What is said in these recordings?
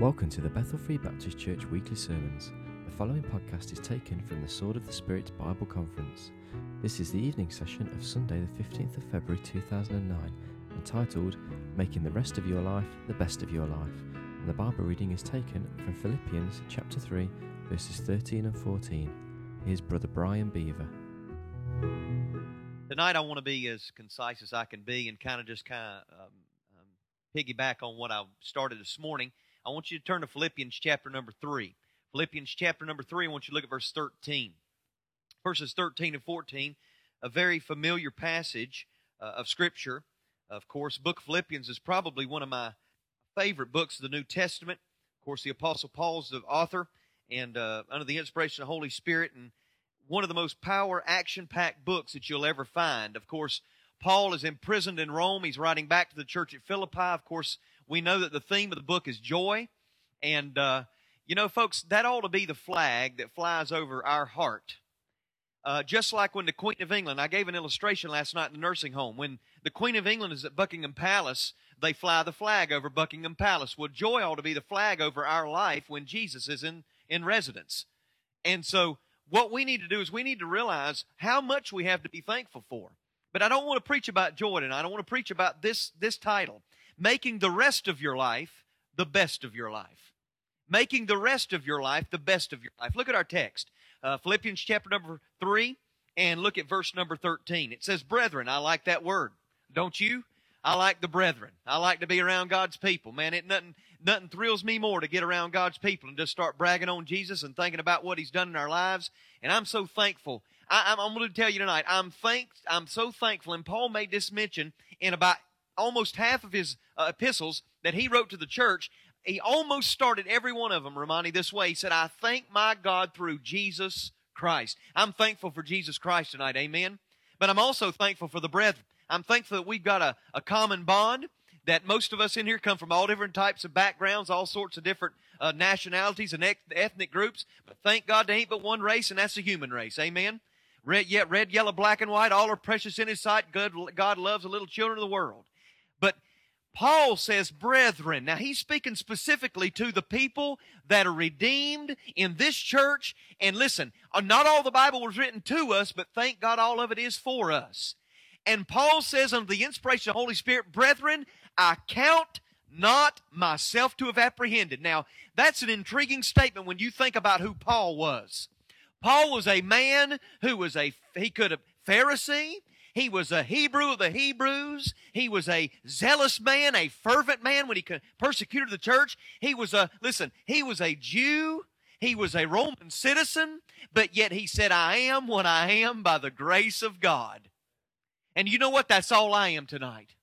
Welcome to the Bethel Free Baptist Church weekly sermons. The following podcast is taken from the Sword of the Spirit Bible Conference. This is the evening session of Sunday, the 15th of February 2009, entitled Making the Rest of Your Life the Best of Your Life. And the Bible reading is taken from Philippians chapter 3, verses 13 and 14. Here's Brother Brian Beaver. Tonight, I want to be as concise as I can be and kind of just kind of um, um, piggyback on what I started this morning. I want you to turn to Philippians chapter number 3. Philippians chapter number 3, I want you to look at verse 13. Verses 13 and 14, a very familiar passage uh, of Scripture. Of course, book Philippians is probably one of my favorite books of the New Testament. Of course, the Apostle Paul's the author, and uh, under the inspiration of the Holy Spirit, and one of the most power, action packed books that you'll ever find. Of course, Paul is imprisoned in Rome. He's writing back to the church at Philippi. Of course, we know that the theme of the book is joy. And, uh, you know, folks, that ought to be the flag that flies over our heart. Uh, just like when the Queen of England, I gave an illustration last night in the nursing home. When the Queen of England is at Buckingham Palace, they fly the flag over Buckingham Palace. Well, joy ought to be the flag over our life when Jesus is in, in residence. And so, what we need to do is we need to realize how much we have to be thankful for. But I don't want to preach about joy tonight. I don't want to preach about this, this title making the rest of your life the best of your life. Making the rest of your life the best of your life. Look at our text, uh, Philippians chapter number 3, and look at verse number 13. It says, Brethren, I like that word. Don't you? I like the brethren. I like to be around God's people. Man, it nothing nothing thrills me more to get around God's people and just start bragging on Jesus and thinking about what He's done in our lives. And I'm so thankful. I, am going to tell you tonight. I'm thank. I'm so thankful. And Paul made this mention in about almost half of his uh, epistles that he wrote to the church, he almost started every one of them, Romani, this way. He said, I thank my God through Jesus Christ. I'm thankful for Jesus Christ tonight, amen? But I'm also thankful for the brethren. I'm thankful that we've got a, a common bond, that most of us in here come from all different types of backgrounds, all sorts of different uh, nationalities and ethnic groups. But thank God there ain't but one race, and that's the human race, amen? Red, yet red, yellow, black, and white, all are precious in His sight. God, God loves the little children of the world. Paul says, brethren. Now he's speaking specifically to the people that are redeemed in this church. And listen, uh, not all the Bible was written to us, but thank God all of it is for us. And Paul says, under the inspiration of the Holy Spirit, brethren, I count not myself to have apprehended. Now, that's an intriguing statement when you think about who Paul was. Paul was a man who was a, he could have, Pharisee, he was a Hebrew of the Hebrews. He was a zealous man, a fervent man when he persecuted the church. He was a, listen, he was a Jew. He was a Roman citizen, but yet he said, I am what I am by the grace of God. And you know what? That's all I am tonight.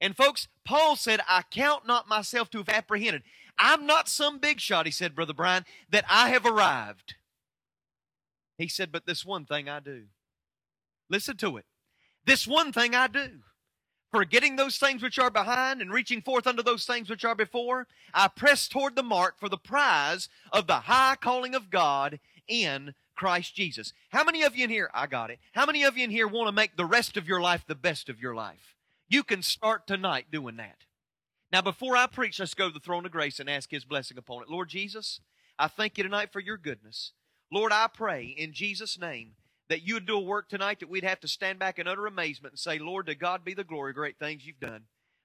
And folks, Paul said, I count not myself to have apprehended. I'm not some big shot, he said, Brother Brian, that I have arrived. He said, but this one thing I do. Listen to it. This one thing I do, forgetting those things which are behind and reaching forth unto those things which are before, I press toward the mark for the prize of the high calling of God in Christ Jesus. How many of you in here, I got it, how many of you in here want to make the rest of your life the best of your life? You can start tonight doing that. Now, before I preach, let's go to the throne of grace and ask His blessing upon it. Lord Jesus, I thank you tonight for your goodness. Lord, I pray in Jesus' name that you would do a work tonight that we'd have to stand back in utter amazement and say, Lord, to God be the glory, great things you've done.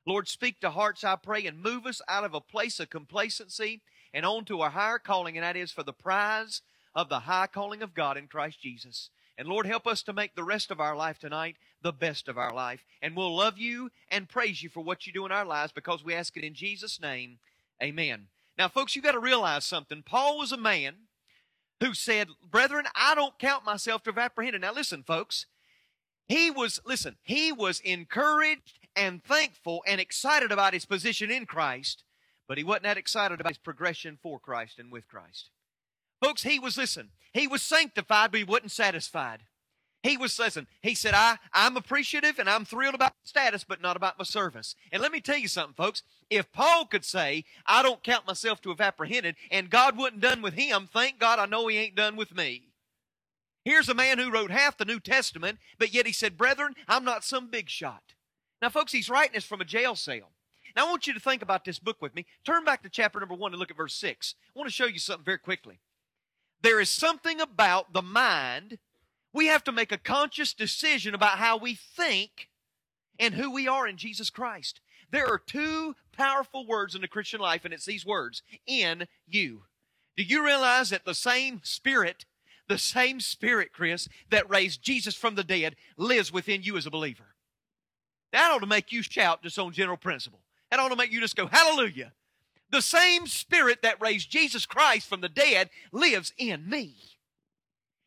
Lord, speak to hearts, I pray, and move us out of a place of complacency and on to a higher calling, and that is for the prize of the high calling of God in Christ Jesus. And Lord, help us to make the rest of our life tonight the best of our life. And we'll love you and praise you for what you do in our lives because we ask it in Jesus' name. Amen. Now, folks, you've got to realize something. Paul was a man who said, Brethren, I don't count myself to have apprehended. Now, listen, folks. He was, listen, he was encouraged and thankful and excited about his position in Christ, but he wasn't that excited about his progression for Christ and with Christ. Folks, he was, listen, he was sanctified, but he wasn't satisfied. He was, listen, he said, I, I'm appreciative and I'm thrilled about status, but not about my service. And let me tell you something, folks. If Paul could say, I don't count myself to have apprehended, and God wasn't done with him, thank God I know he ain't done with me. Here's a man who wrote half the New Testament, but yet he said, Brethren, I'm not some big shot. Now, folks, he's writing this from a jail cell. Now, I want you to think about this book with me. Turn back to chapter number 1 and look at verse 6. I want to show you something very quickly. There is something about the mind. We have to make a conscious decision about how we think and who we are in Jesus Christ. There are two powerful words in the Christian life, and it's these words in you. Do you realize that the same Spirit, the same Spirit, Chris, that raised Jesus from the dead lives within you as a believer? That ought to make you shout just on general principle. That ought to make you just go, Hallelujah. The same Spirit that raised Jesus Christ from the dead lives in me.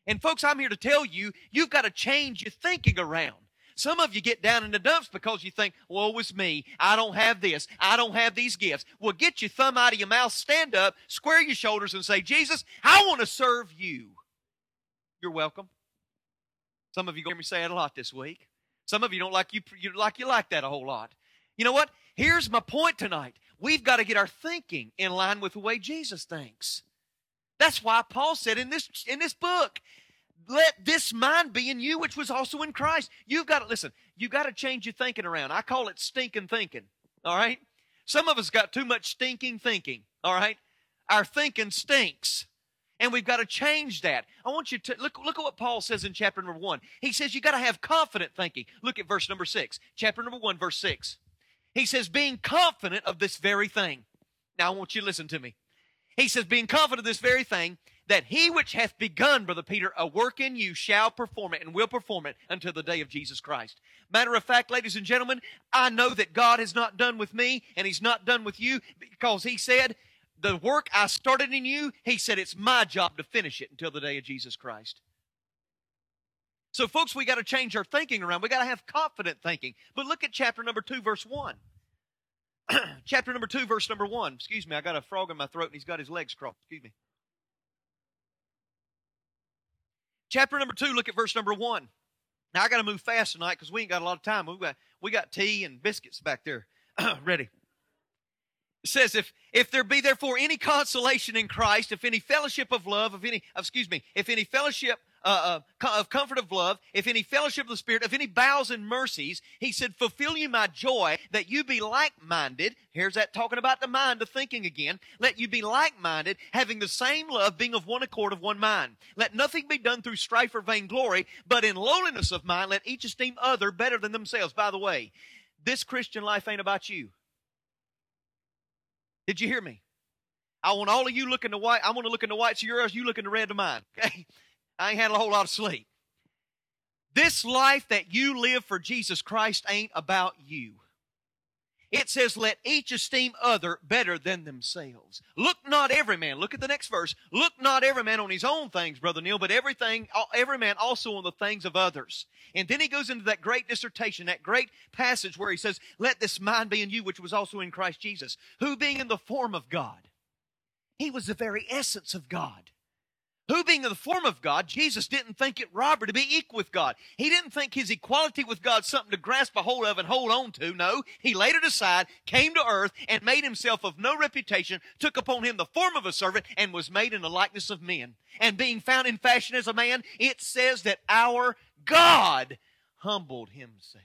And, folks, I'm here to tell you, you've got to change your thinking around. Some of you get down in the dumps because you think, woe is me. I don't have this. I don't have these gifts. Well, get your thumb out of your mouth, stand up, square your shoulders, and say, Jesus, I want to serve you. You're welcome. Some of you hear me say it a lot this week. Some of you don't like you, you like you like that a whole lot. You know what? Here's my point tonight. We've got to get our thinking in line with the way Jesus thinks. That's why Paul said in this in this book, let this mind be in you, which was also in Christ. You've got to, listen, you've got to change your thinking around. I call it stinking thinking, all right? Some of us got too much stinking thinking, all right? Our thinking stinks. And we've got to change that. I want you to look, look at what Paul says in chapter number one. He says you got to have confident thinking. Look at verse number six. Chapter number one, verse six. He says, being confident of this very thing. Now I want you to listen to me. He says, being confident of this very thing, that he which hath begun, Brother Peter, a work in you shall perform it and will perform it until the day of Jesus Christ. Matter of fact, ladies and gentlemen, I know that God has not done with me and he's not done with you because he said, the work I started in you, he said it's my job to finish it until the day of Jesus Christ. So, folks, we got to change our thinking around. We got to have confident thinking. But look at chapter number 2, verse 1. chapter number 2, verse number 1. Excuse me, I got a frog in my throat and he's got his legs crossed. Excuse me. Chapter number two, look at verse number one. Now I got to move fast tonight because we ain't got a lot of time. We got we got tea and biscuits back there ready. It says, if if there be therefore any consolation in Christ, if any fellowship of love, if any excuse me, if any fellowship uh, uh, of comfort of love, if any fellowship of the Spirit, if any bowels and mercies, he said, fulfill you my joy, that you be like minded. Here's that talking about the mind, the thinking again. Let you be like minded, having the same love, being of one accord, of one mind. Let nothing be done through strife or vainglory, but in lowliness of mind, let each esteem other better than themselves. By the way, this Christian life ain't about you. Did you hear me? I want all of you looking to white. I want to look in the whites of yours. You look in the red of mine. Okay. I ain't had a whole lot of sleep. This life that you live for Jesus Christ ain't about you. It says, let each esteem other better than themselves. Look not every man, look at the next verse. Look not every man on his own things, Brother Neil, but everything, every man also on the things of others. And then he goes into that great dissertation, that great passage where he says, let this mind be in you, which was also in Christ Jesus, who being in the form of God, he was the very essence of God who being in the form of God, Jesus didn't think it robbery to be equal with God. He didn't think his equality with God something to grasp a hold of and hold on to. No, he laid it aside, came to earth, and made himself of no reputation, took upon him the form of a servant, and was made in the likeness of men. And being found in fashion as a man, it says that our God humbled himself.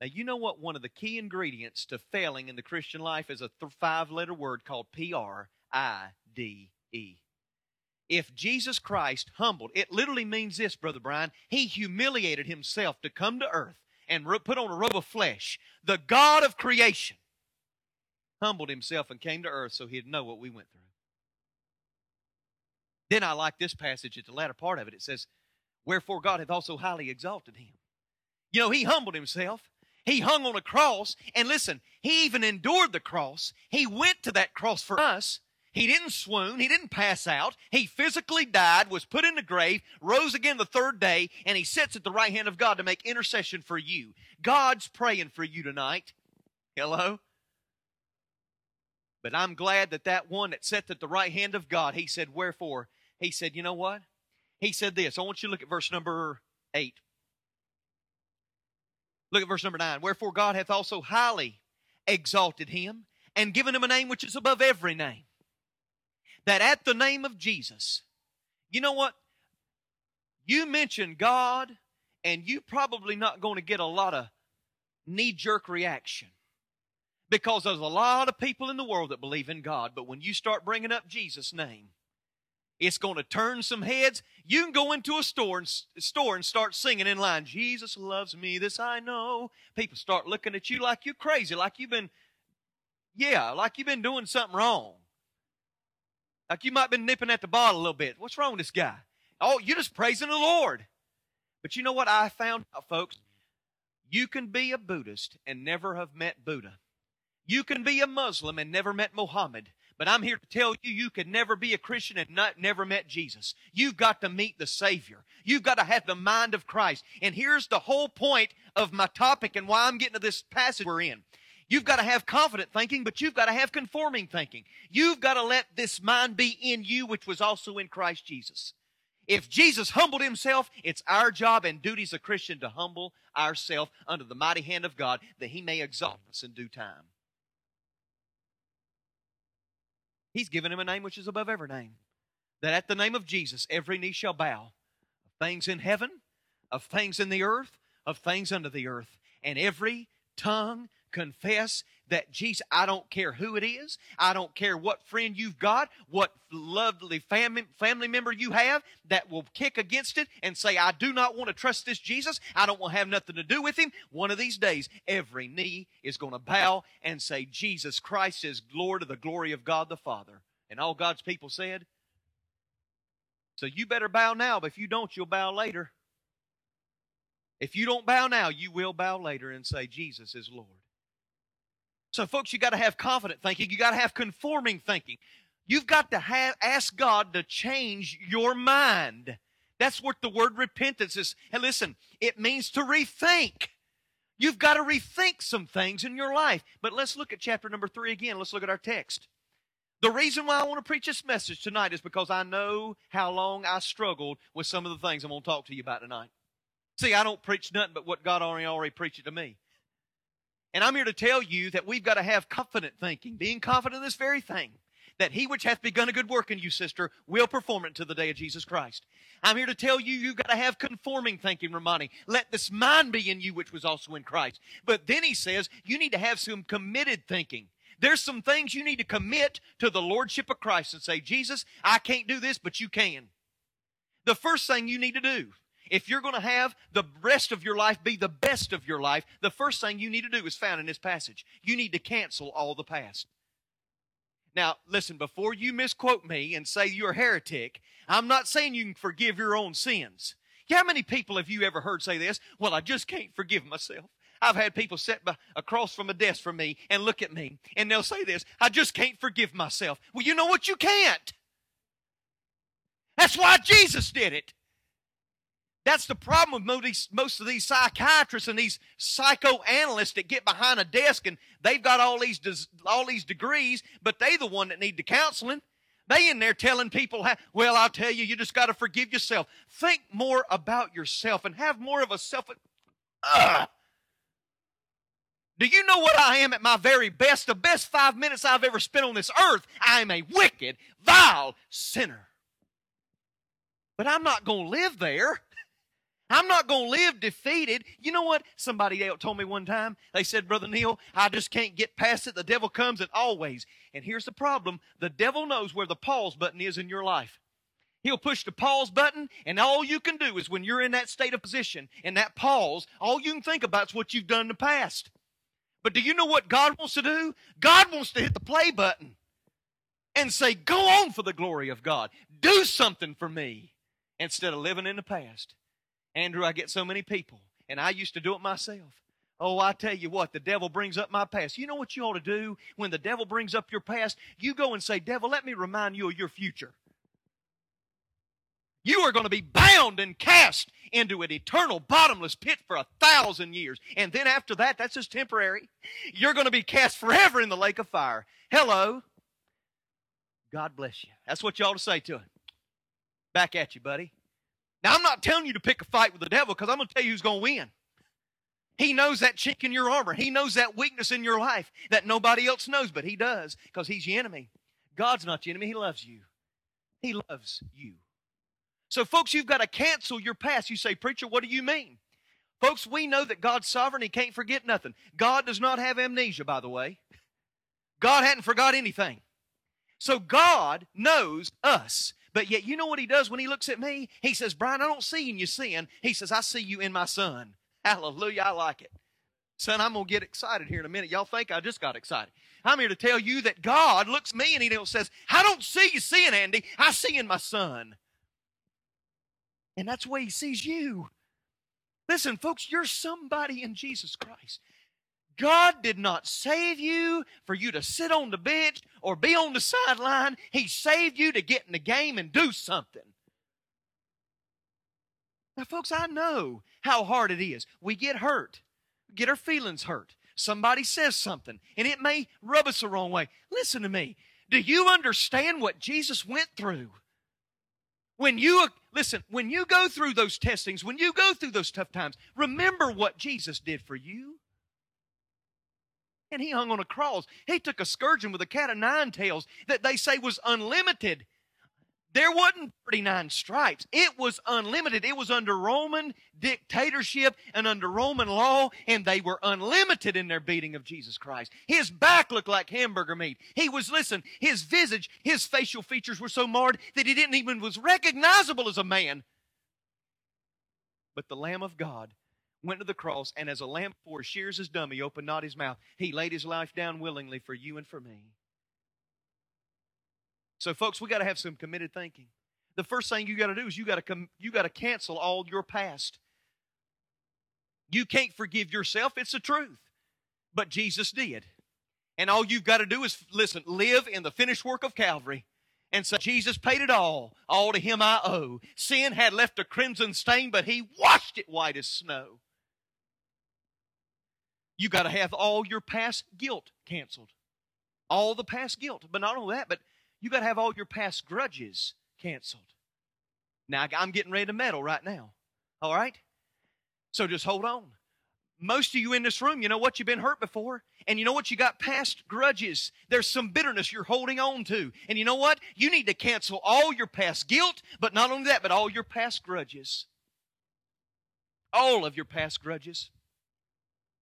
Now, you know what one of the key ingredients to failing in the Christian life is a th- five letter word called P R I D E if Jesus Christ humbled, it literally means this, Brother Brian. He humiliated himself to come to earth and put on a robe of flesh. The God of creation humbled himself and came to earth so he'd know what we went through. Then I like this passage at the latter part of it. It says, Wherefore God hath also highly exalted him. You know, he humbled himself. He hung on a cross. And listen, he even endured the cross. He went to that cross for us. He didn't swoon. He didn't pass out. He physically died, was put in the grave, rose again the third day, and he sits at the right hand of God to make intercession for you. God's praying for you tonight. Hello? But I'm glad that that one that sat at the right hand of God, he said, Wherefore? He said, You know what? He said this. I want you to look at verse number 8. Look at verse number 9. Wherefore God hath also highly exalted him and given him a name which is above every name that at the name of Jesus, you know what? You mention God, and you probably not going to get a lot of knee jerk reaction. Because there's a lot of people in the world that believe in God, but when you start bringing up Jesus' name, it's going to turn some heads. You can go into a store and, store and start singing in line, Jesus loves me, this I know. People start looking at you like you're crazy, like you've been, yeah, like you've been doing something wrong. Like you might have been nipping at the bottle a little bit. What's wrong with this guy? Oh, you're just praising the Lord. But you know what I found out, folks? You can be a Buddhist and never have met Buddha. You can be a Muslim and never met Muhammad. But I'm here to tell you, you could never be a Christian and not, never met Jesus. You've got to meet the Savior. You've got to have the mind of Christ. And here's the whole point of my topic and why I'm getting to this passage we're in. You've got to have confident thinking, but you've got to have conforming thinking. You've got to let this mind be in you, which was also in Christ Jesus. If Jesus humbled himself, it's our job and duty as a Christian to humble ourselves under the mighty hand of God that he may exalt us in due time. He's given him a name which is above every name. That at the name of Jesus, every knee shall bow of things in heaven, of things in the earth, of things under the earth, and every tongue confess that Jesus, I don't care who it is, I don't care what friend you've got, what lovely family, family member you have that will kick against it and say, I do not want to trust this Jesus, I don't want to have nothing to do with him. One of these days, every knee is going to bow and say, Jesus Christ is Lord of the glory of God the Father. And all God's people said, So you better bow now, but if you don't, you'll bow later. If you don't bow now, you will bow later and say, Jesus is Lord. So, folks, you got to have confident thinking. You got to have conforming thinking. You've got to have, ask God to change your mind. That's what the word repentance is. And listen, it means to rethink. You've got to rethink some things in your life. But let's look at chapter number three again. Let's look at our text. The reason why I want to preach this message tonight is because I know how long I struggled with some of the things I'm going to talk to you about tonight. See, I don't preach nothing but what God already already preached to me. And I'm here to tell you that we've got to have confident thinking, being confident in this very thing, that he which hath begun a good work in you, sister, will perform it to the day of Jesus Christ. I'm here to tell you, you've got to have conforming thinking, Romani. Let this mind be in you, which was also in Christ. But then he says, you need to have some committed thinking. There's some things you need to commit to the Lordship of Christ and say, Jesus, I can't do this, but you can. The first thing you need to do if you're going to have the rest of your life be the best of your life, the first thing you need to do is found in this passage. You need to cancel all the past. Now, listen, before you misquote me and say you're a heretic, I'm not saying you can forgive your own sins. How many people have you ever heard say this? Well, I just can't forgive myself. I've had people sit by, across from a desk from me and look at me, and they'll say this I just can't forgive myself. Well, you know what? You can't. That's why Jesus did it. That's the problem with most of these psychiatrists and these psychoanalysts that get behind a desk and they've got all these all these degrees, but they the one that need the counseling. They in there telling people, well, I'll tell you, you just got to forgive yourself. Think more about yourself and have more of a self. Do you know what I am at my very best? The best five minutes I've ever spent on this earth. I am a wicked, vile sinner. But I'm not going to live there. I'm not going to live defeated. You know what? Somebody told me one time, they said, Brother Neil, I just can't get past it. The devil comes and always. And here's the problem the devil knows where the pause button is in your life. He'll push the pause button, and all you can do is when you're in that state of position, and that pause, all you can think about is what you've done in the past. But do you know what God wants to do? God wants to hit the play button and say, Go on for the glory of God. Do something for me instead of living in the past. Andrew, I get so many people, and I used to do it myself. Oh, I tell you what, the devil brings up my past. You know what you ought to do when the devil brings up your past? You go and say, Devil, let me remind you of your future. You are going to be bound and cast into an eternal bottomless pit for a thousand years. And then after that, that's just temporary. You're going to be cast forever in the lake of fire. Hello. God bless you. That's what you ought to say to him. Back at you, buddy. Now, I'm not telling you to pick a fight with the devil because I'm going to tell you who's going to win. He knows that chink in your armor. He knows that weakness in your life that nobody else knows, but he does because he's your enemy. God's not your enemy. He loves you. He loves you. So, folks, you've got to cancel your past. You say, Preacher, what do you mean? Folks, we know that God's sovereign. He can't forget nothing. God does not have amnesia, by the way. God hadn't forgot anything. So God knows us. But yet, you know what He does when He looks at me? He says, Brian, I don't see in you sin. He says, I see you in my Son. Hallelujah. I like it. Son, I'm going to get excited here in a minute. Y'all think I just got excited. I'm here to tell you that God looks me and He says, I don't see you sin, Andy. I see in my Son. And that's the way He sees you. Listen, folks, you're somebody in Jesus Christ. God did not save you for you to sit on the bench or be on the sideline. He saved you to get in the game and do something. Now, folks, I know how hard it is. We get hurt, get our feelings hurt. Somebody says something, and it may rub us the wrong way. Listen to me. Do you understand what Jesus went through? When you, listen, when you go through those testings, when you go through those tough times, remember what Jesus did for you. And he hung on a cross. He took a scourging with a cat of nine tails that they say was unlimited. There wasn't 39 stripes. It was unlimited. It was under Roman dictatorship and under Roman law, and they were unlimited in their beating of Jesus Christ. His back looked like hamburger meat. He was, listen, his visage, his facial features were so marred that he didn't even was recognizable as a man. But the Lamb of God went to the cross, and as a lamb for shears his dummy, opened not his mouth. He laid his life down willingly for you and for me. So, folks, we got to have some committed thinking. The first thing you got to do is you got to com- you got to cancel all your past. You can't forgive yourself; it's the truth. But Jesus did, and all you've got to do is listen, live in the finished work of Calvary. And so Jesus paid it all. All to him I owe. Sin had left a crimson stain, but he washed it white as snow. You got to have all your past guilt canceled. All the past guilt. But not only that, but you got to have all your past grudges canceled. Now, I'm getting ready to meddle right now. All right? So just hold on. Most of you in this room, you know what? You've been hurt before. And you know what? You got past grudges. There's some bitterness you're holding on to. And you know what? You need to cancel all your past guilt, but not only that, but all your past grudges. All of your past grudges.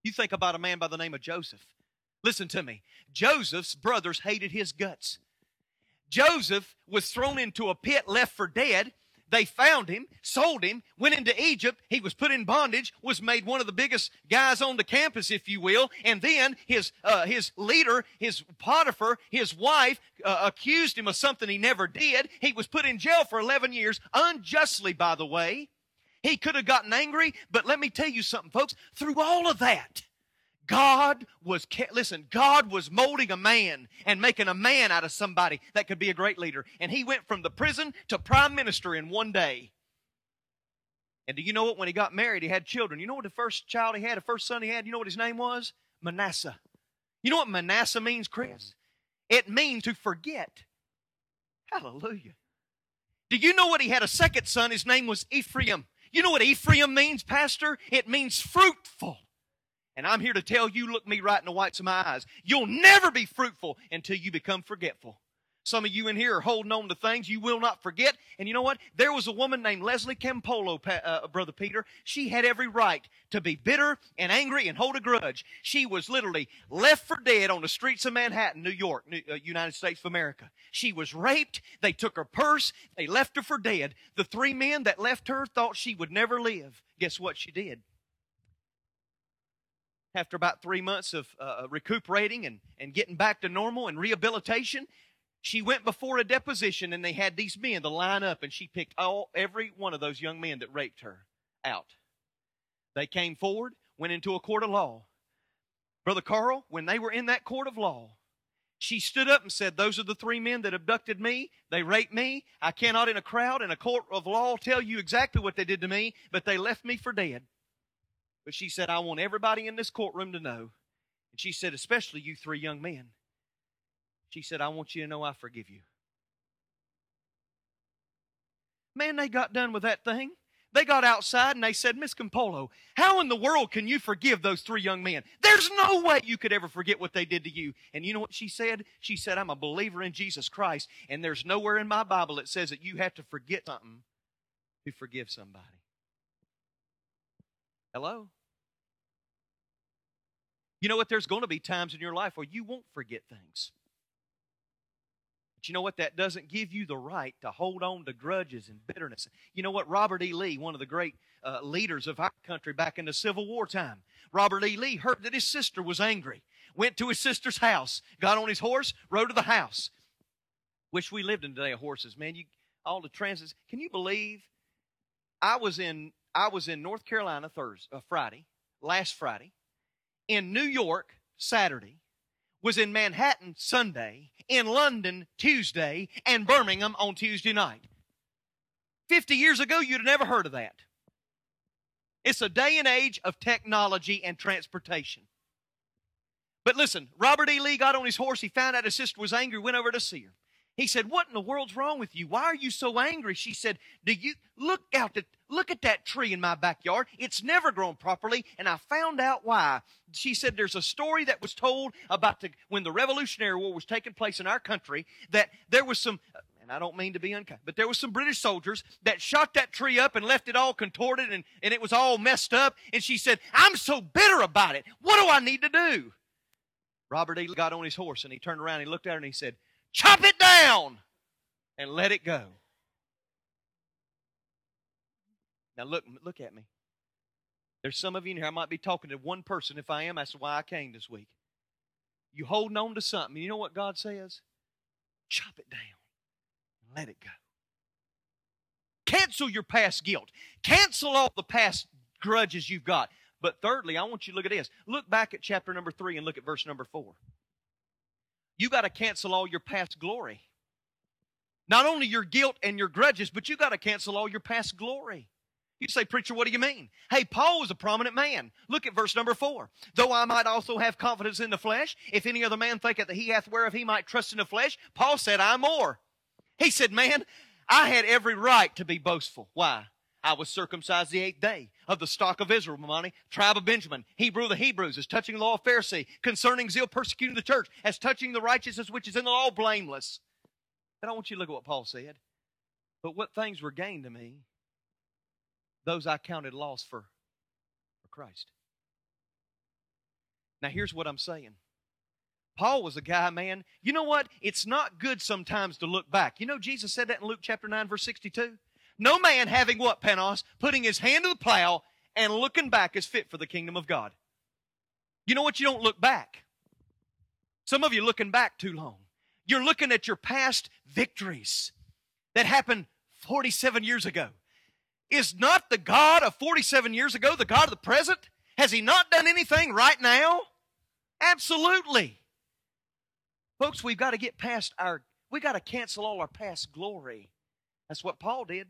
You think about a man by the name of Joseph. Listen to me. Joseph's brothers hated his guts. Joseph was thrown into a pit, left for dead. They found him, sold him, went into Egypt. He was put in bondage, was made one of the biggest guys on the campus, if you will. And then his uh, his leader, his Potiphar, his wife, uh, accused him of something he never did. He was put in jail for 11 years, unjustly, by the way. He could have gotten angry, but let me tell you something, folks. Through all of that, God was, listen, God was molding a man and making a man out of somebody that could be a great leader. And he went from the prison to prime minister in one day. And do you know what? When he got married, he had children. You know what the first child he had, the first son he had, you know what his name was? Manasseh. You know what Manasseh means, Chris? It means to forget. Hallelujah. Do you know what he had a second son? His name was Ephraim. You know what Ephraim means, Pastor? It means fruitful. And I'm here to tell you, look me right in the whites of my eyes. You'll never be fruitful until you become forgetful. Some of you in here are holding on to things you will not forget. And you know what? There was a woman named Leslie Campolo, uh, Brother Peter. She had every right to be bitter and angry and hold a grudge. She was literally left for dead on the streets of Manhattan, New York, New, uh, United States of America. She was raped. They took her purse. They left her for dead. The three men that left her thought she would never live. Guess what she did? after about three months of uh, recuperating and, and getting back to normal and rehabilitation, she went before a deposition and they had these men to line up and she picked all every one of those young men that raped her out. They came forward, went into a court of law. Brother Carl, when they were in that court of law, she stood up and said, Those are the three men that abducted me. They raped me. I cannot, in a crowd, in a court of law, tell you exactly what they did to me, but they left me for dead. But she said, I want everybody in this courtroom to know. And she said, especially you three young men. She said, I want you to know I forgive you. Man, they got done with that thing. They got outside and they said, Miss Campolo, how in the world can you forgive those three young men? There's no way you could ever forget what they did to you. And you know what she said? She said, I'm a believer in Jesus Christ, and there's nowhere in my Bible that says that you have to forget something to forgive somebody. Hello? You know what? There's going to be times in your life where you won't forget things. But you know what? That doesn't give you the right to hold on to grudges and bitterness. You know what? Robert E. Lee, one of the great uh, leaders of our country back in the Civil War time, Robert E. Lee heard that his sister was angry, went to his sister's house, got on his horse, rode to the house. Wish we lived in the day of horses, man. You all the transits. Can you believe? I was in I was in North Carolina Thursday, uh, Friday, last Friday, in New York Saturday, was in Manhattan Sunday, in London Tuesday, and Birmingham on Tuesday night. 50 years ago, you'd have never heard of that. It's a day and age of technology and transportation. But listen, Robert E. Lee got on his horse. He found out his sister was angry, went over to see her. He said, What in the world's wrong with you? Why are you so angry? She said, Do you look out at look at that tree in my backyard? It's never grown properly, and I found out why. She said there's a story that was told about the, when the Revolutionary War was taking place in our country that there was some and I don't mean to be unkind, but there was some British soldiers that shot that tree up and left it all contorted and, and it was all messed up. And she said, I'm so bitter about it. What do I need to do? Robert E. got on his horse and he turned around and he looked at her and he said, chop it down and let it go. Now look, look at me. There's some of you in here. I might be talking to one person. If I am, that's why I came this week. You holding on to something. You know what God says? Chop it down let it go. Cancel your past guilt. Cancel all the past grudges you've got. But thirdly, I want you to look at this. Look back at chapter number three and look at verse number four you got to cancel all your past glory. Not only your guilt and your grudges, but you got to cancel all your past glory. You say, Preacher, what do you mean? Hey, Paul was a prominent man. Look at verse number four. Though I might also have confidence in the flesh, if any other man thinketh that he hath whereof he might trust in the flesh, Paul said, I more. He said, Man, I had every right to be boastful. Why? I was circumcised the eighth day of the stock of Israel, Mamani, tribe of Benjamin, Hebrew of the Hebrews, as touching the law of Pharisee, concerning zeal persecuting the church, as touching the righteousness which is in the law, blameless. And I want you to look at what Paul said. But what things were gained to me, those I counted loss for, for Christ. Now here's what I'm saying. Paul was a guy, man. You know what? It's not good sometimes to look back. You know, Jesus said that in Luke chapter 9, verse 62. No man having what, Panos? Putting his hand to the plow and looking back is fit for the kingdom of God. You know what? You don't look back. Some of you looking back too long. You're looking at your past victories that happened 47 years ago. Is not the God of 47 years ago the God of the present? Has He not done anything right now? Absolutely. Folks, we've got to get past our, we got to cancel all our past glory. That's what Paul did.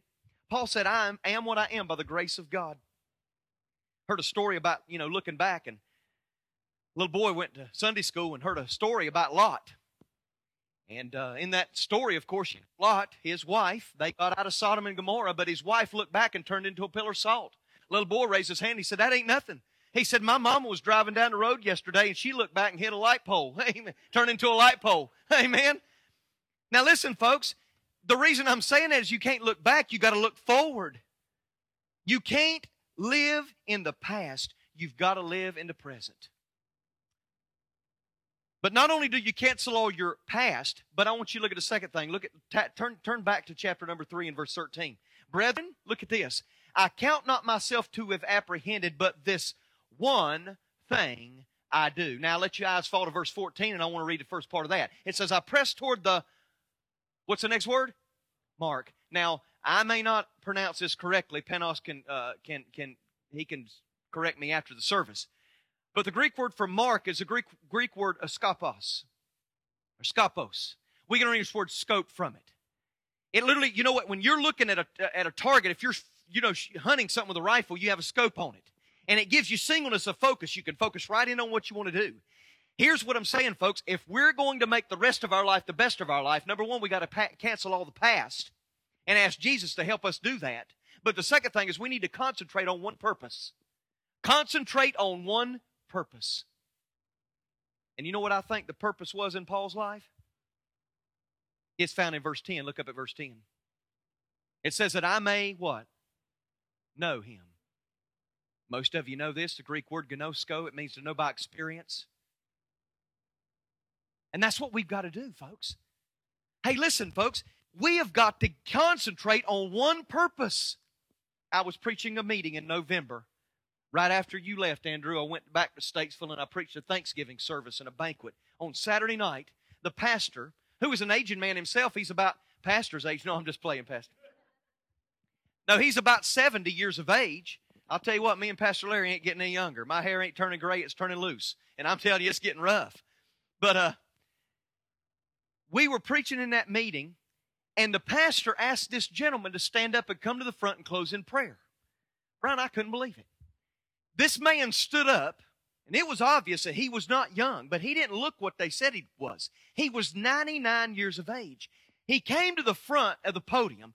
Paul said, I am, am what I am by the grace of God. Heard a story about, you know, looking back, and little boy went to Sunday school and heard a story about Lot. And uh, in that story, of course, Lot, his wife, they got out of Sodom and Gomorrah, but his wife looked back and turned into a pillar of salt. Little boy raised his hand. He said, That ain't nothing. He said, My mama was driving down the road yesterday and she looked back and hit a light pole. Amen. Turned into a light pole. Amen. Now listen, folks, the reason I'm saying that is you can't look back, you got to look forward. You can't live in the past, you've got to live in the present. But not only do you cancel all your past, but I want you to look at the second thing. Look at turn turn back to chapter number 3 and verse 13. Brethren, look at this. I count not myself to have apprehended, but this one thing I do. Now let your eyes fall to verse 14, and I want to read the first part of that. It says, I press toward the What's the next word? Mark. Now, I may not pronounce this correctly. Panos can, uh, can, can, he can correct me after the service. But the Greek word for mark is a Greek, Greek word skopos, or skopos. We can read this word scope from it. It literally, you know what, when you're looking at a, at a target, if you're, you know, hunting something with a rifle, you have a scope on it. And it gives you singleness of focus. You can focus right in on what you want to do. Here's what I'm saying, folks. If we're going to make the rest of our life the best of our life, number one, we got to pa- cancel all the past and ask Jesus to help us do that. But the second thing is we need to concentrate on one purpose. Concentrate on one purpose. And you know what I think the purpose was in Paul's life? It's found in verse 10. Look up at verse 10. It says that I may what? Know him. Most of you know this, the Greek word gnosko, it means to know by experience. And that's what we've got to do, folks. Hey, listen, folks, we have got to concentrate on one purpose. I was preaching a meeting in November. Right after you left, Andrew, I went back to Statesville and I preached a Thanksgiving service and a banquet. On Saturday night, the pastor, who is an aging man himself, he's about pastor's age. No, I'm just playing, Pastor. No, he's about 70 years of age. I'll tell you what, me and Pastor Larry ain't getting any younger. My hair ain't turning gray, it's turning loose. And I'm telling you, it's getting rough. But uh, we were preaching in that meeting, and the pastor asked this gentleman to stand up and come to the front and close in prayer. Brian, I couldn't believe it. This man stood up, and it was obvious that he was not young, but he didn't look what they said he was. He was 99 years of age. He came to the front of the podium,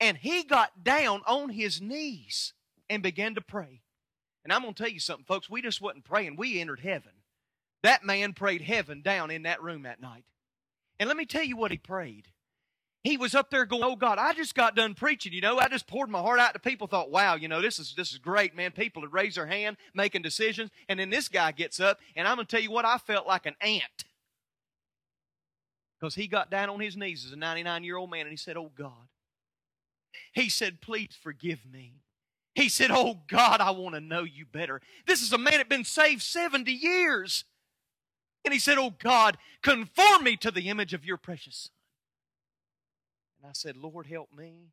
and he got down on his knees and began to pray. And I'm going to tell you something, folks. We just wasn't praying, we entered heaven. That man prayed heaven down in that room that night. And let me tell you what he prayed. He was up there going, "Oh God, I just got done preaching. You know, I just poured my heart out to people. Thought, wow, you know, this is this is great, man. People had raised their hand, making decisions, and then this guy gets up, and I'm going to tell you what, I felt like an ant because he got down on his knees as a 99 year old man, and he said, "Oh God," he said, "Please forgive me." He said, "Oh God, I want to know you better." This is a man that been saved 70 years. And he said, Oh God, conform me to the image of your precious Son. And I said, Lord, help me.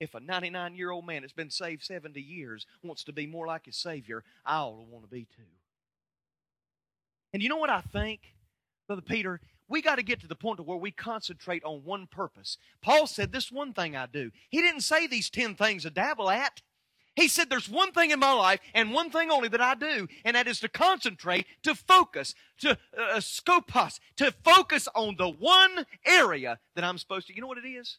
If a 99 year old man that's been saved 70 years wants to be more like his Savior, I ought to want to be too. And you know what I think, Brother Peter? We got to get to the point to where we concentrate on one purpose. Paul said, This one thing I do. He didn't say these 10 things to dabble at. He said, There's one thing in my life and one thing only that I do, and that is to concentrate, to focus, to uh, skopos, to focus on the one area that I'm supposed to. You know what it is?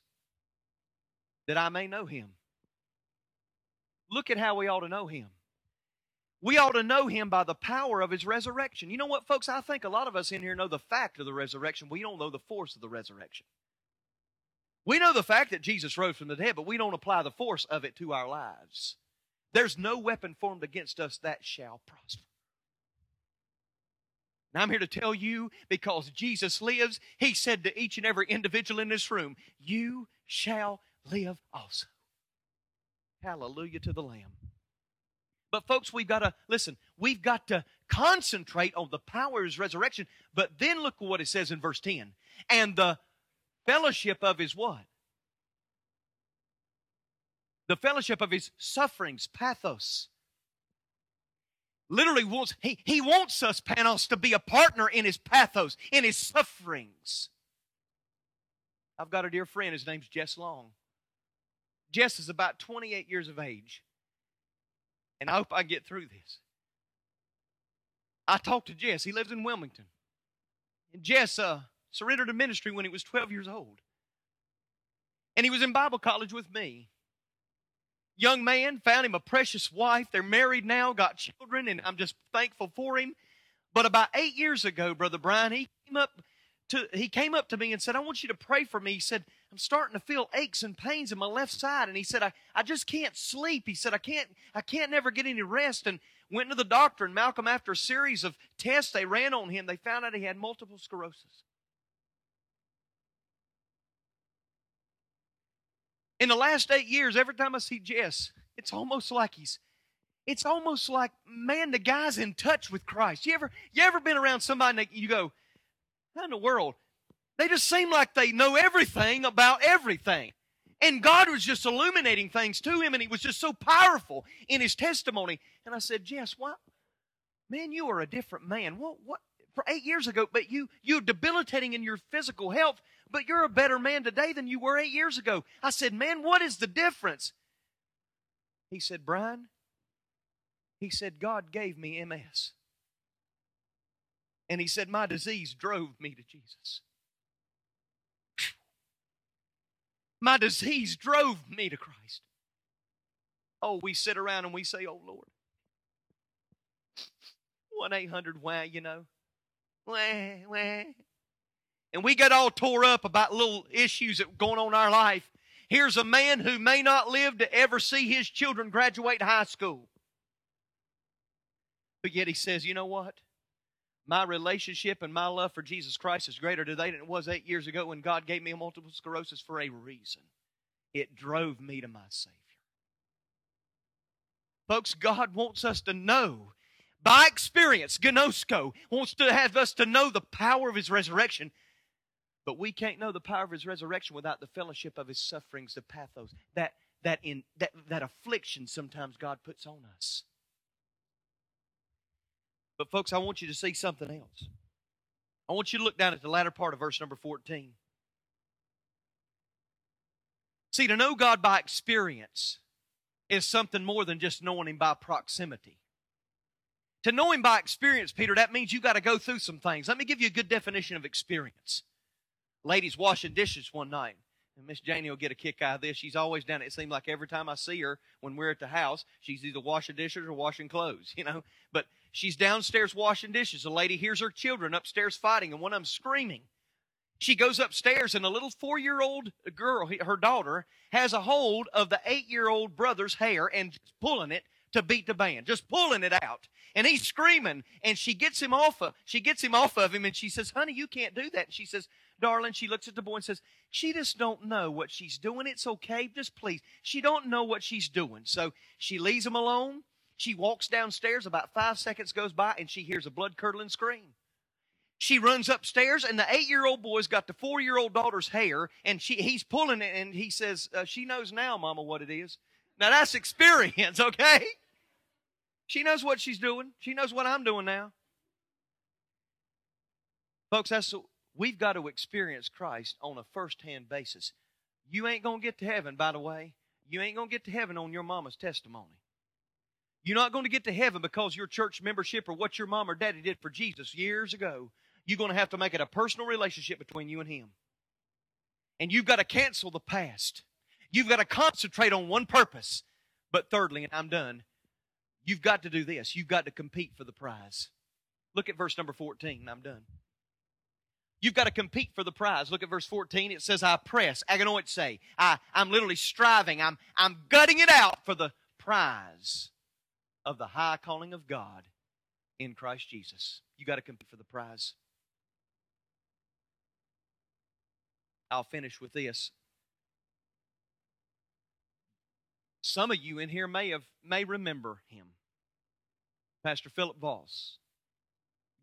That I may know Him. Look at how we ought to know Him. We ought to know Him by the power of His resurrection. You know what, folks? I think a lot of us in here know the fact of the resurrection. We don't know the force of the resurrection. We know the fact that Jesus rose from the dead, but we don't apply the force of it to our lives. There's no weapon formed against us that shall prosper. And I'm here to tell you because Jesus lives, He said to each and every individual in this room, You shall live also. Hallelujah to the Lamb. But, folks, we've got to, listen, we've got to concentrate on the power of His resurrection. But then look what it says in verse 10. And the fellowship of His what? The fellowship of his sufferings, pathos. Literally wants, he, he wants us, Panos, to be a partner in his pathos, in his sufferings. I've got a dear friend, his name's Jess Long. Jess is about 28 years of age. And I hope I get through this. I talked to Jess. He lives in Wilmington. And Jess uh, surrendered to ministry when he was 12 years old. And he was in Bible college with me young man, found him a precious wife. They're married now, got children, and I'm just thankful for him. But about eight years ago, Brother Brian, he came up to he came up to me and said, I want you to pray for me. He said, I'm starting to feel aches and pains in my left side. And he said, I, I just can't sleep. He said, I can't I can't never get any rest. And went to the doctor, and Malcolm, after a series of tests they ran on him, they found out he had multiple sclerosis. In the last eight years, every time I see Jess, it's almost like he's it's almost like man the guy's in touch with christ. You ever you ever been around somebody that you go how in the world? They just seem like they know everything about everything. And god was just illuminating things to him and he was just so powerful in his testimony. And i said jess what man you are a different man. What what for eight years ago but you you're debilitating in your physical health but you're a better man today than you were eight years ago. I said, Man, what is the difference? He said, Brian, he said, God gave me MS. And he said, My disease drove me to Jesus. My disease drove me to Christ. Oh, we sit around and we say, Oh Lord. 1 800 why, you know. Wah, wah and we get all tore up about little issues that going on in our life. Here's a man who may not live to ever see his children graduate high school. But yet he says, you know what? My relationship and my love for Jesus Christ is greater today than it was eight years ago when God gave me multiple sclerosis for a reason. It drove me to my Savior. Folks, God wants us to know by experience, Gnosko wants to have us to know the power of His resurrection. But we can't know the power of His resurrection without the fellowship of His sufferings, the pathos, that, that, in, that, that affliction sometimes God puts on us. But, folks, I want you to see something else. I want you to look down at the latter part of verse number 14. See, to know God by experience is something more than just knowing Him by proximity. To know Him by experience, Peter, that means you got to go through some things. Let me give you a good definition of experience. Ladies washing dishes one night. And Miss Janie will get a kick out of this. She's always done it. It like every time I see her when we're at the house, she's either washing dishes or washing clothes, you know. But she's downstairs washing dishes. A lady hears her children upstairs fighting, and one of them screaming. She goes upstairs, and a little four year old girl, her daughter, has a hold of the eight year old brother's hair and pulling it to beat the band, just pulling it out. And he's screaming, and she gets him off of she gets him off of him, and she says, "Honey, you can't do that." And she says, "Darling," she looks at the boy and says, "She just don't know what she's doing. It's okay, just please. She don't know what she's doing." So she leaves him alone. She walks downstairs. About five seconds goes by, and she hears a blood curdling scream. She runs upstairs, and the eight-year-old boy's got the four-year-old daughter's hair, and she he's pulling it, and he says, uh, "She knows now, Mama, what it is." Now that's experience, okay? She knows what she's doing. She knows what I'm doing now. Folks, that's we've got to experience Christ on a first-hand basis. You ain't going to get to heaven, by the way. You ain't going to get to heaven on your mama's testimony. You're not going to get to heaven because your church membership or what your mom or daddy did for Jesus years ago. You're going to have to make it a personal relationship between you and Him. And you've got to cancel the past. You've got to concentrate on one purpose. But thirdly, and I'm done, You've got to do this. You've got to compete for the prize. Look at verse number 14. I'm done. You've got to compete for the prize. Look at verse 14. It says, I press. Agonizomai. I, I'm literally striving. I'm, I'm gutting it out for the prize of the high calling of God in Christ Jesus. You got to compete for the prize. I'll finish with this. Some of you in here may have may remember him. Pastor Philip Voss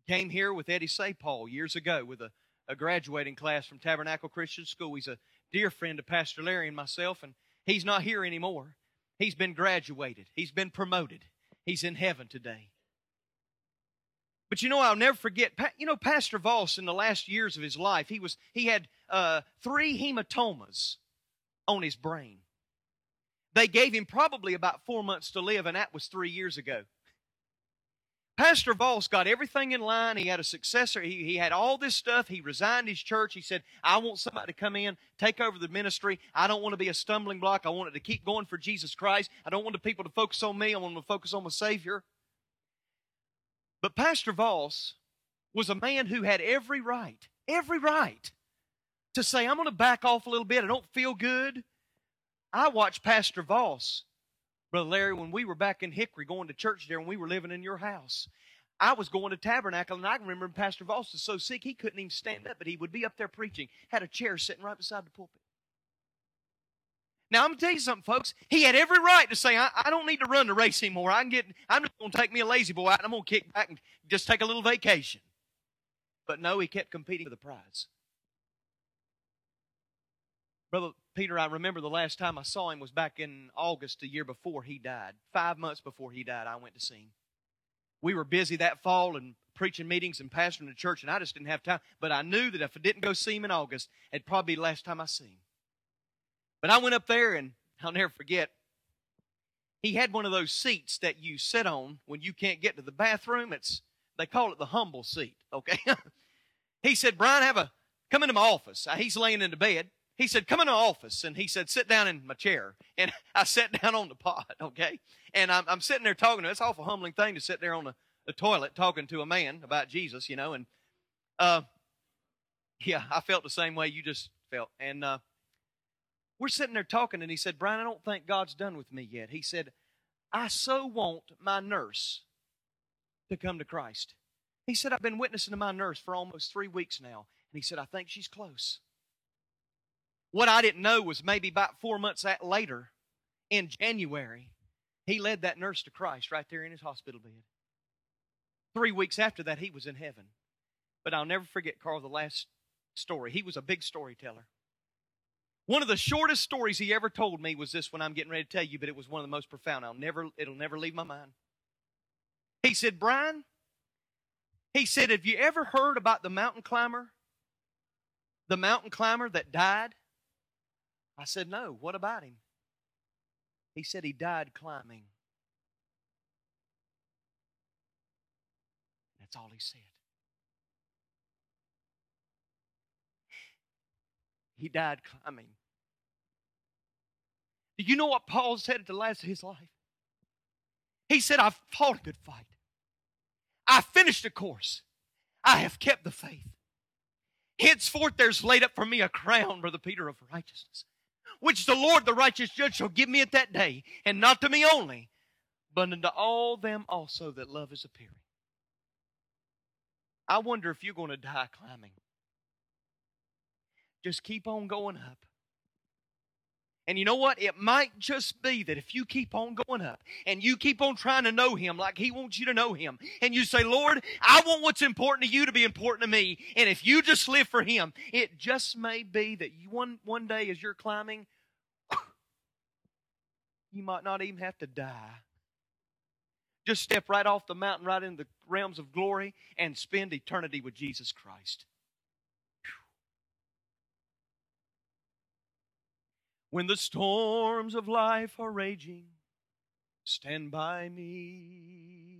came here with Eddie Paul years ago with a, a graduating class from Tabernacle Christian School. He's a dear friend of Pastor Larry and myself, and he's not here anymore. He's been graduated. He's been promoted. He's in heaven today. But you know, I'll never forget. You know, Pastor Voss in the last years of his life, he was he had uh, three hematomas on his brain. They gave him probably about four months to live, and that was three years ago. Pastor Voss got everything in line. He had a successor. He, he had all this stuff. He resigned his church. He said, I want somebody to come in, take over the ministry. I don't want to be a stumbling block. I want it to keep going for Jesus Christ. I don't want the people to focus on me. I want them to focus on my Savior. But Pastor Voss was a man who had every right, every right to say, I'm going to back off a little bit. I don't feel good. I watched Pastor Voss, Brother Larry, when we were back in Hickory going to church there when we were living in your house. I was going to Tabernacle, and I remember Pastor Voss was so sick he couldn't even stand up, but he would be up there preaching, had a chair sitting right beside the pulpit. Now I'm gonna tell you something, folks. He had every right to say, I, I don't need to run the race anymore. I can get I'm just gonna take me a La-Z-Boy out and I'm gonna kick back and just take a little vacation. But no, he kept competing for the prize. Brother Peter, I remember the last time I saw him was back in August the year before he died. Five months before he died, I went to see him. We were busy that fall and preaching meetings and pastoring the church, and I just didn't have time. But I knew that if I didn't go see him in August, it'd probably be the last time I see him. But I went up there, and I'll never forget. He had one of those seats that you sit on when you can't get to the bathroom. It's they call it the humble seat. Okay. he said, "Brian, have a come into my office." He's laying in the bed he said, Come in the office. And he said, Sit down in my chair. And I sat down on the pot, okay? And I'm, I'm sitting there talking to him. It's an awful humbling thing to sit there on the, the toilet talking to a man about Jesus, you know. And uh, yeah, I felt the same way you just felt. And uh, we're sitting there talking, and he said, Brian, I don't think God's done with me yet. He said, I so want my nurse to come to Christ. He said, I've been witnessing to my nurse for almost three weeks now. And he said, I think she's close. What I didn't know was maybe about four months later, in January, he led that nurse to Christ right there in his hospital bed. Three weeks after that, he was in heaven. But I'll never forget Carl, the last story. He was a big storyteller. One of the shortest stories he ever told me was this one I'm getting ready to tell you, but it was one of the most profound. I'll never, it'll never leave my mind. He said, Brian, he said, Have you ever heard about the mountain climber? The mountain climber that died? I said, No. What about him? He said he died climbing. That's all he said. He died climbing. Do you know what Paul said at the last of his life? He said, I've fought a good fight. I finished the course. I have kept the faith. Henceforth there's laid up for me a crown, Brother Peter, of righteousness, which the Lord, the righteous judge, shall give me at that day, and not to me only, but unto all them also that love is appearing. I wonder if you're going to die climbing. Just keep on going up. And you know what? It might just be that if you keep on going up and you keep on trying to know Him like He wants you to know Him, and you say, Lord, I want what's important to you to be important to me, and if you just live for Him, it just may be that you, one, one day as you're climbing, you might not even have to die. Just step right off the mountain, right into the realms of glory, and spend eternity with Jesus Christ. When the storms of life are raging, stand by me.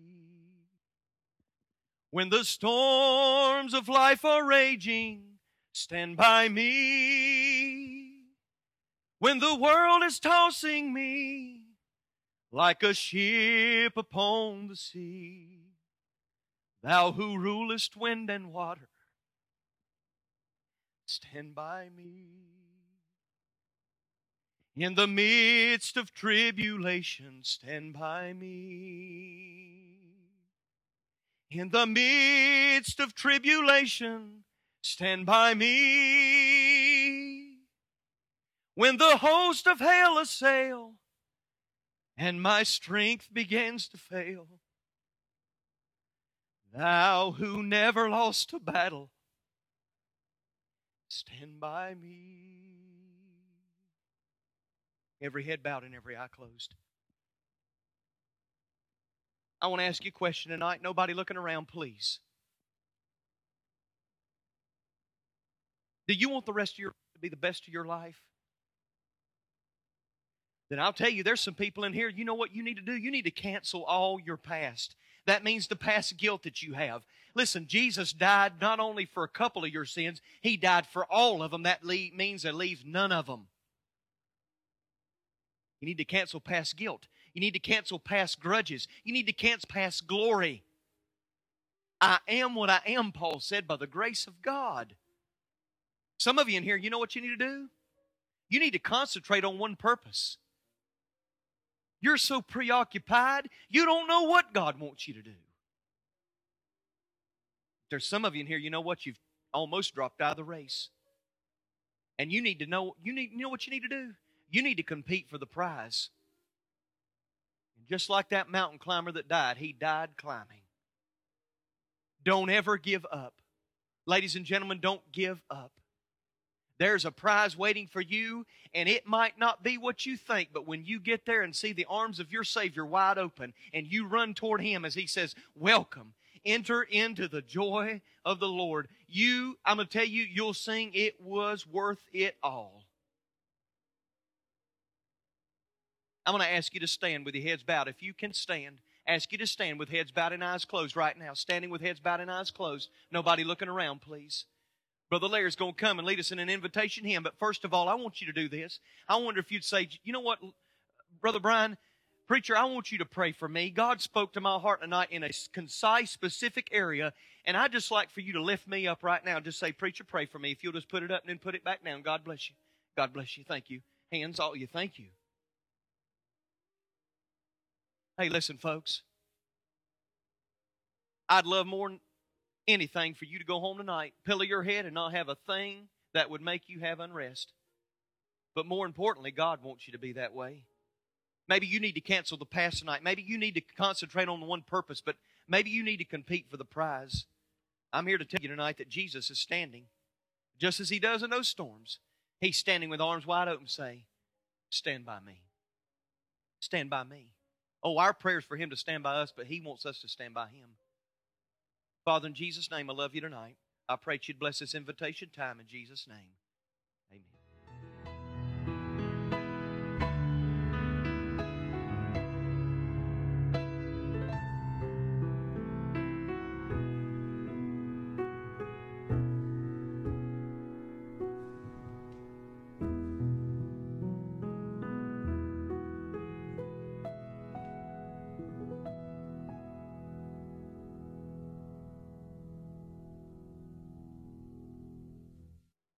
When the storms of life are raging, stand by me. When the world is tossing me like a ship upon the sea, thou who rulest wind and water, stand by me. In the midst of tribulation, stand by me. In the midst of tribulation, stand by me. When the host of hell assail and my strength begins to fail, thou who never lost a battle, stand by me every head bowed and every eye closed. I want to ask you a question tonight. Nobody looking around, please. Do you want the rest of your to be the best of your life? Then I'll tell you, there's some people in here, you know what you need to do? You need to cancel all your past. That means the past guilt that you have. Listen, Jesus died not only for a couple of your sins, He died for all of them. That means that leaves none of them. You need to cancel past guilt. You need to cancel past grudges. You need to cancel past glory. I am what I am, Paul said, by the grace of God. Some of you in here, you know what you need to do? You need to concentrate on one purpose. You're so preoccupied, you don't know what God wants you to do. There's some of you in here, you know what? You've almost dropped out of the race. And you need to know, you need, you know what you need to do? You need to compete for the prize. And just like that mountain climber that died, he died climbing. Don't ever give up. Ladies and gentlemen, don't give up. There's a prize waiting for you, and it might not be what you think, but when you get there and see the arms of your Savior wide open and you run toward Him as He says, Welcome, enter into the joy of the Lord, you, I'm going to tell you, you'll sing, It was worth it all. I'm going to ask you to stand with your heads bowed. If you can stand, ask you to stand with heads bowed and eyes closed right now. Standing with heads bowed and eyes closed. Nobody looking around, please. Brother Larry's going to come and lead us in an invitation hymn. But first of all, I want you to do this. I wonder if you'd say, you know what, Brother Brian, preacher, I want you to pray for me. God spoke to my heart tonight in a concise, specific area. And I'd just like for you to lift me up right now. Just say, preacher, pray for me. If you'll just put it up and then put it back down. God bless you. God bless you. Thank you. Hands, all you. Thank you. Hey, listen, folks. I'd love more than anything for you to go home tonight, pillow your head, and not have a thing that would make you have unrest. But more importantly, God wants you to be that way. Maybe you need to cancel the past tonight. Maybe you need to concentrate on one purpose, but maybe you need to compete for the prize. I'm here to tell you tonight that Jesus is standing, just as he does in those storms. He's standing with arms wide open, say, Stand by me. Stand by me. Oh, our prayers for him to stand by us, but he wants us to stand by him. Father, in Jesus' name, I love you tonight. I pray that you'd bless this invitation time in Jesus' name.